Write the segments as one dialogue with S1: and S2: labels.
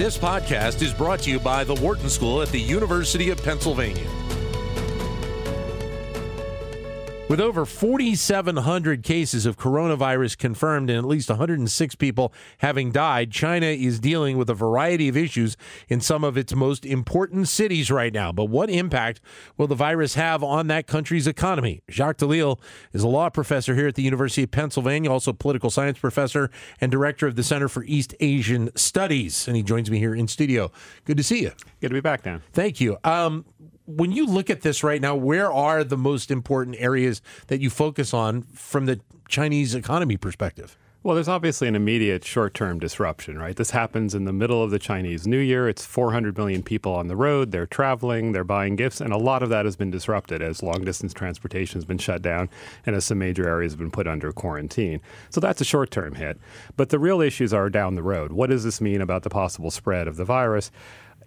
S1: This podcast is brought to you by the Wharton School at the University of Pennsylvania. With over 4,700 cases of coronavirus confirmed and at least 106 people having died, China is dealing with a variety of issues in some of its most important cities right now. But what impact will the virus have on that country's economy? Jacques Delisle is a law professor here at the University of Pennsylvania, also political science professor and director of the Center for East Asian Studies. And he joins me here in studio. Good to see you.
S2: Good to be back, Dan.
S1: Thank you. Um, when you look at this right now, where are the most important areas that you focus on from the Chinese economy perspective?
S2: Well, there's obviously an immediate short term disruption, right? This happens in the middle of the Chinese New Year. It's 400 million people on the road. They're traveling, they're buying gifts, and a lot of that has been disrupted as long distance transportation has been shut down and as some major areas have been put under quarantine. So that's a short term hit. But the real issues are down the road. What does this mean about the possible spread of the virus?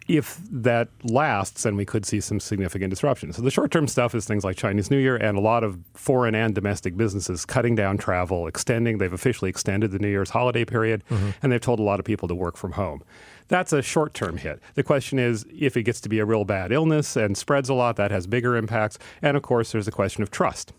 S2: If that lasts, then we could see some significant disruption. So the short-term stuff is things like Chinese New Year and a lot of foreign and domestic businesses cutting down travel, extending. They've officially extended the New Year's holiday period, mm-hmm. and they've told a lot of people to work from home. That's a short-term hit. The question is if it gets to be a real bad illness and spreads a lot, that has bigger impacts. And of course, there's a question of trust.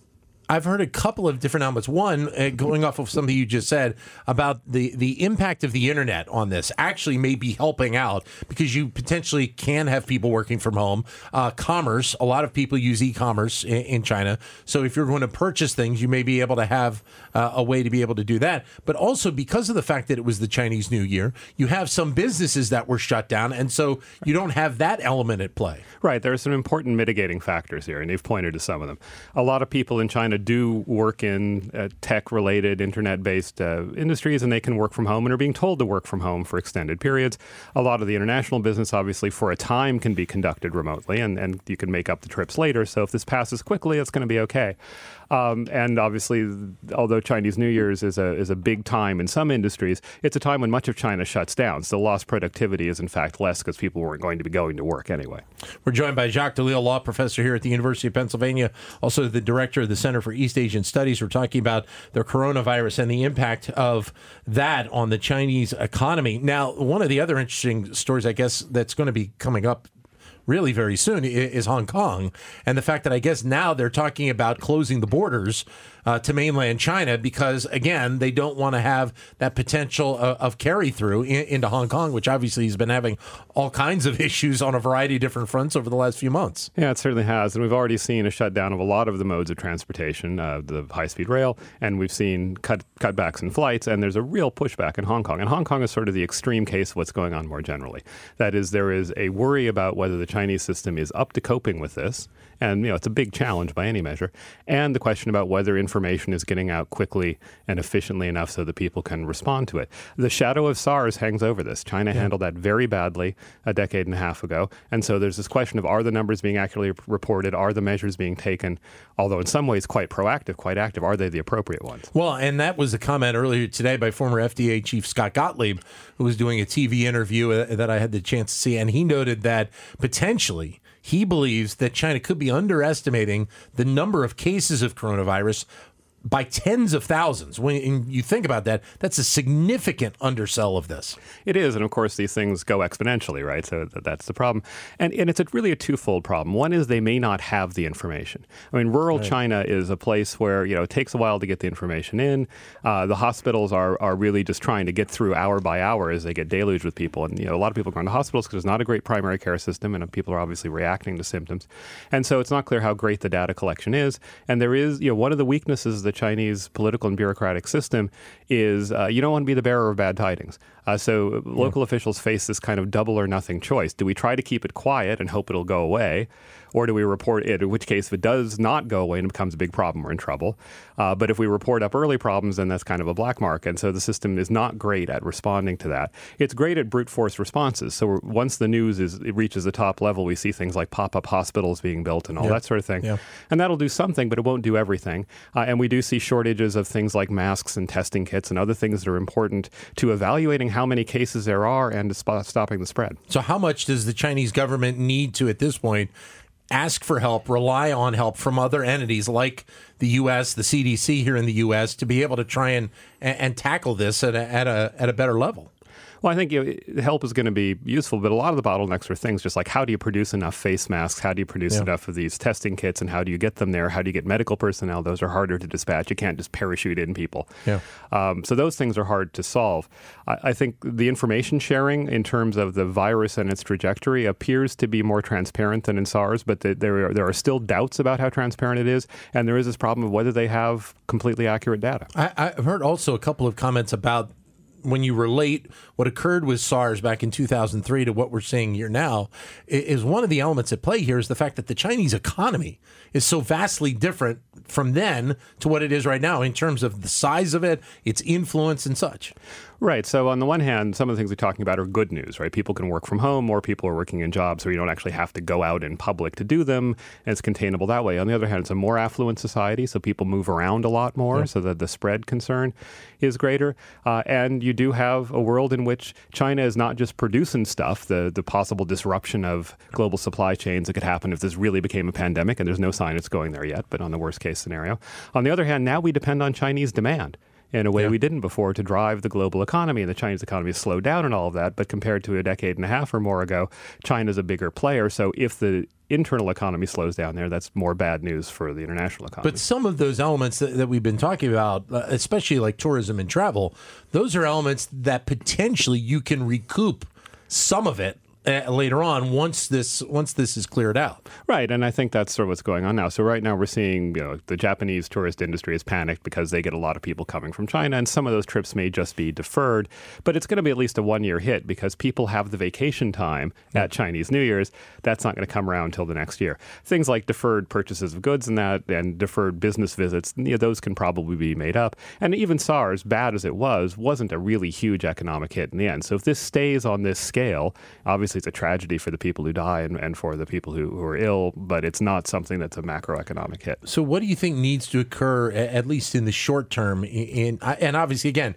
S1: I've heard a couple of different elements. One, uh, going off of something you just said about the the impact of the internet on this, actually may be helping out because you potentially can have people working from home. Uh, commerce, a lot of people use e-commerce in, in, China, so if you're going to purchase things, you may be able to have uh, a way to be able to do that. But also because of the fact that it was the Chinese New Year, you have some businesses that were shut down, and so you don't have that element at play.
S2: Right. There are some important mitigating factors here, and you've pointed to some of them. A lot of people in China do work in uh, tech related, internet based uh, industries, and they can work from home and are being told to work from home for extended periods. A lot of the international business, obviously, for a time can be conducted remotely, and, and you can make up the trips later. So if this passes quickly, it's going to be okay. Um, and obviously, although Chinese New Year's is a is a big time in some industries, it's a time when much of China shuts down. So lost productivity is in fact less because people weren't going to be going to work anyway.
S1: We're joined by Jacques Delisle, law professor here at the University of Pennsylvania, also the director of the Center for East Asian Studies. We're talking about the coronavirus and the impact of that on the Chinese economy. Now, one of the other interesting stories, I guess, that's going to be coming up really very soon is Hong Kong. And the fact that I guess now they're talking about closing the borders uh, to mainland China because, again, they don't want to have that potential of, of carry through in, into Hong Kong, which obviously has been having all kinds of issues on a variety of different fronts over the last few months.
S2: Yeah, it certainly has. And we've already seen a shutdown of a lot of the modes of transportation, uh, the high speed rail, and we've seen cut, cutbacks in flights, and there's a real pushback in Hong Kong. And Hong Kong is sort of the extreme case of what's going on more generally. That is, there is a worry about whether the Chinese system is up to coping with this and you know it's a big challenge by any measure. And the question about whether information is getting out quickly and efficiently enough so that people can respond to it. The shadow of SARS hangs over this. China yeah. handled that very badly a decade and a half ago, and so there's this question of are the numbers being accurately reported? Are the measures being taken? Although in some ways quite proactive, quite active, are they the appropriate ones?
S1: Well, and that was a comment earlier today by former FDA Chief Scott Gottlieb, who was doing a TV interview uh, that I had the chance to see, and he noted that potentially he believes that China could be underestimating the number of cases of coronavirus by tens of thousands. When you think about that, that's a significant undersell of this.
S2: It is, and of course, these things go exponentially, right? So that's the problem, and and it's a, really a twofold problem. One is they may not have the information. I mean, rural right. China is a place where you know it takes a while to get the information in. Uh, the hospitals are are really just trying to get through hour by hour as they get deluged with people, and you know a lot of people are going to hospitals because there's not a great primary care system, and people are obviously reacting to symptoms, and so it's not clear how great the data collection is. And there is, you know, one of the weaknesses that Chinese political and bureaucratic system is uh, you don't want to be the bearer of bad tidings. Uh, so local officials face this kind of double or nothing choice. Do we try to keep it quiet and hope it'll go away? or do we report it? In which case, if it does not go away and it becomes a big problem, we're in trouble. Uh, but if we report up early problems, then that's kind of a black mark. And so the system is not great at responding to that. It's great at brute force responses. So once the news is it reaches the top level, we see things like pop up hospitals being built and all yep. that sort of thing. Yep. And that'll do something, but it won't do everything. Uh, and we do see shortages of things like masks and testing kits and other things that are important to evaluating how many cases there are and sp- stopping the spread.
S1: So, how much does the Chinese government need to, at this point, ask for help, rely on help from other entities like the U.S., the CDC here in the U.S., to be able to try and and, tackle this at a, at a at a better level.
S2: Well, I think you know, help is going to be useful, but a lot of the bottlenecks are things just like how do you produce enough face masks? How do you produce yeah. enough of these testing kits? And how do you get them there? How do you get medical personnel? Those are harder to dispatch. You can't just parachute in people. Yeah. Um, so those things are hard to solve. I, I think the information sharing in terms of the virus and its trajectory appears to be more transparent than in SARS, but the, there, are, there are still doubts about how transparent it is. And there is this problem of whether they have completely accurate data.
S1: I, I've heard also a couple of comments about when you relate what occurred with SARS back in 2003 to what we're seeing here now, is one of the elements at play here is the fact that the Chinese economy is so vastly different from then to what it is right now in terms of the size of it, its influence, and such.
S2: Right. So on the one hand, some of the things we're talking about are good news, right? People can work from home, more people are working in jobs where you don't actually have to go out in public to do them, and it's containable that way. On the other hand, it's a more affluent society, so people move around a lot more, yeah. so that the spread concern is greater. Uh, and you do have a world in which China is not just producing stuff, the, the possible disruption of global supply chains that could happen if this really became a pandemic, and there's no sign it's going there yet, but on the worst case scenario. On the other hand, now we depend on Chinese demand in a way yeah. we didn't before to drive the global economy. And the Chinese economy has slowed down and all of that. But compared to a decade and a half or more ago, China's a bigger player. So if the internal economy slows down there, that's more bad news for the international economy.
S1: But some of those elements that, that we've been talking about, uh, especially like tourism and travel, those are elements that potentially you can recoup some of it uh, later on once this once this is cleared out.
S2: Right, and I think that's sort of what's going on now. So right now we're seeing you know the Japanese tourist industry is panicked because they get a lot of people coming from China, and some of those trips may just be deferred. But it's going to be at least a one year hit because people have the vacation time at Chinese New Year's. That's not going to come around until the next year. Things like deferred purchases of goods and that, and deferred business visits, you know, those can probably be made up. And even SARS, bad as it was, wasn't a really huge economic hit in the end. So if this stays on this scale, obviously obviously it's a tragedy for the people who die and, and for the people who, who are ill, but it's not something that's a macroeconomic hit.
S1: So, what do you think needs to occur, at least in the short term? In, in and obviously, again,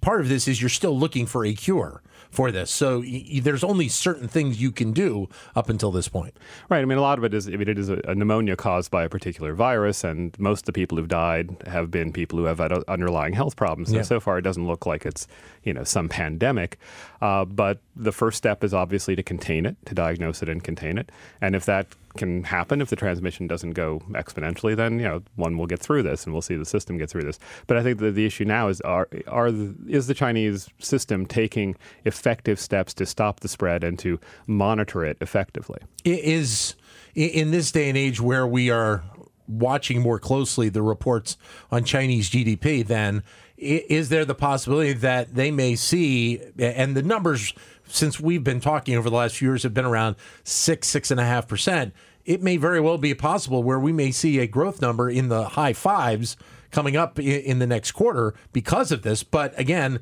S1: part of this is you're still looking for a cure for this. So y- there's only certain things you can do up until this point.
S2: Right. I mean, a lot of it is, I mean, it is a, a pneumonia caused by a particular virus, and most of the people who've died have been people who have had underlying health problems. Yeah. so far, it doesn't look like it's, you know, some pandemic. Uh, but the first step is obviously to contain it, to diagnose it and contain it. And if that can happen if the transmission doesn't go exponentially, then you know one will get through this, and we'll see the system get through this. But I think the, the issue now is are are the, is the Chinese system taking effective steps to stop the spread and to monitor it effectively?
S1: It is in this day and age where we are watching more closely the reports on Chinese GDP, then is there the possibility that they may see and the numbers since we've been talking over the last few years have been around six six and a half percent it may very well be possible where we may see a growth number in the high fives coming up in the next quarter because of this. But again,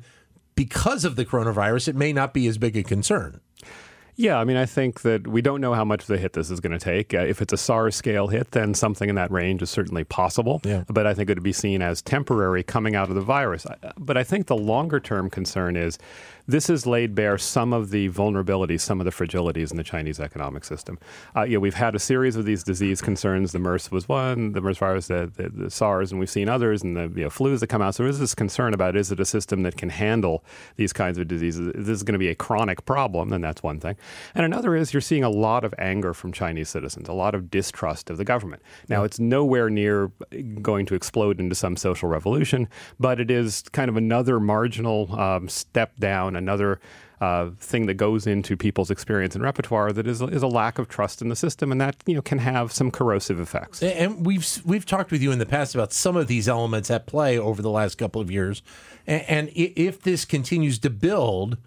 S1: because of the coronavirus, it may not be as big a concern.
S2: Yeah, I mean, I think that we don't know how much of the hit this is going to take. Uh, if it's a SARS scale hit, then something in that range is certainly possible. Yeah. But I think it would be seen as temporary coming out of the virus. But I think the longer term concern is this has laid bare some of the vulnerabilities, some of the fragilities in the Chinese economic system. Uh, you know, we've had a series of these disease concerns. The MERS was one, the MERS virus, the, the, the SARS, and we've seen others, and the you know, flus that come out. So there is this concern about is it a system that can handle these kinds of diseases? Is This is going to be a chronic problem, then that's one thing. And another is you're seeing a lot of anger from Chinese citizens, a lot of distrust of the government. Now, it's nowhere near going to explode into some social revolution, but it is kind of another marginal um, step down, another uh, thing that goes into people's experience and repertoire that is, is a lack of trust in the system, and that you know can have some corrosive effects.
S1: And we've we've talked with you in the past about some of these elements at play over the last couple of years, and, and if this continues to build,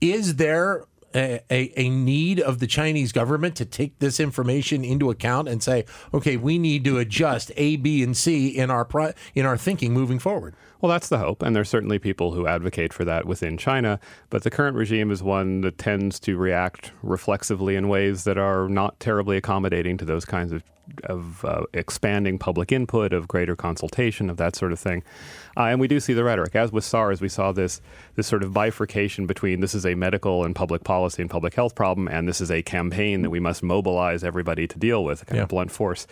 S1: is there a, a, need of the Chinese government to take this information into account and say, okay, we need to adjust A, B, and C in our in our thinking moving forward.
S2: Well, that's the hope, and there's certainly people who advocate for that within China. But the current regime is one that tends to react reflexively in ways that are not terribly accommodating to those kinds of of uh, expanding public input, of greater consultation, of that sort of thing. Uh, and we do see the rhetoric. As with SARS, we saw this this sort of bifurcation between this is a medical and public policy and public health problem, and this is a campaign that we must mobilize everybody to deal with, a kind yeah. of blunt force.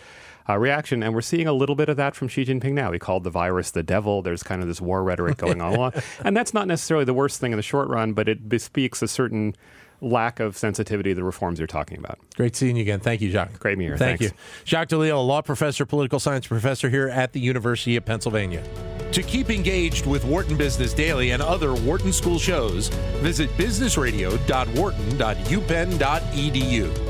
S2: uh, reaction. And we're seeing a little bit of that from Xi Jinping now. He called the virus the devil. There's kind of this war rhetoric going on. and that's not necessarily the worst thing in the short run, but it bespeaks a certain lack of sensitivity to the reforms you're talking about.
S1: Great seeing you again. Thank you, Jacques.
S2: Great meeting you.
S1: Thank
S2: Thanks.
S1: you. Jacques Delisle, a law professor, political science professor here at the University of Pennsylvania. To keep engaged with Wharton Business Daily and other Wharton School shows, visit businessradio.wharton.upenn.edu.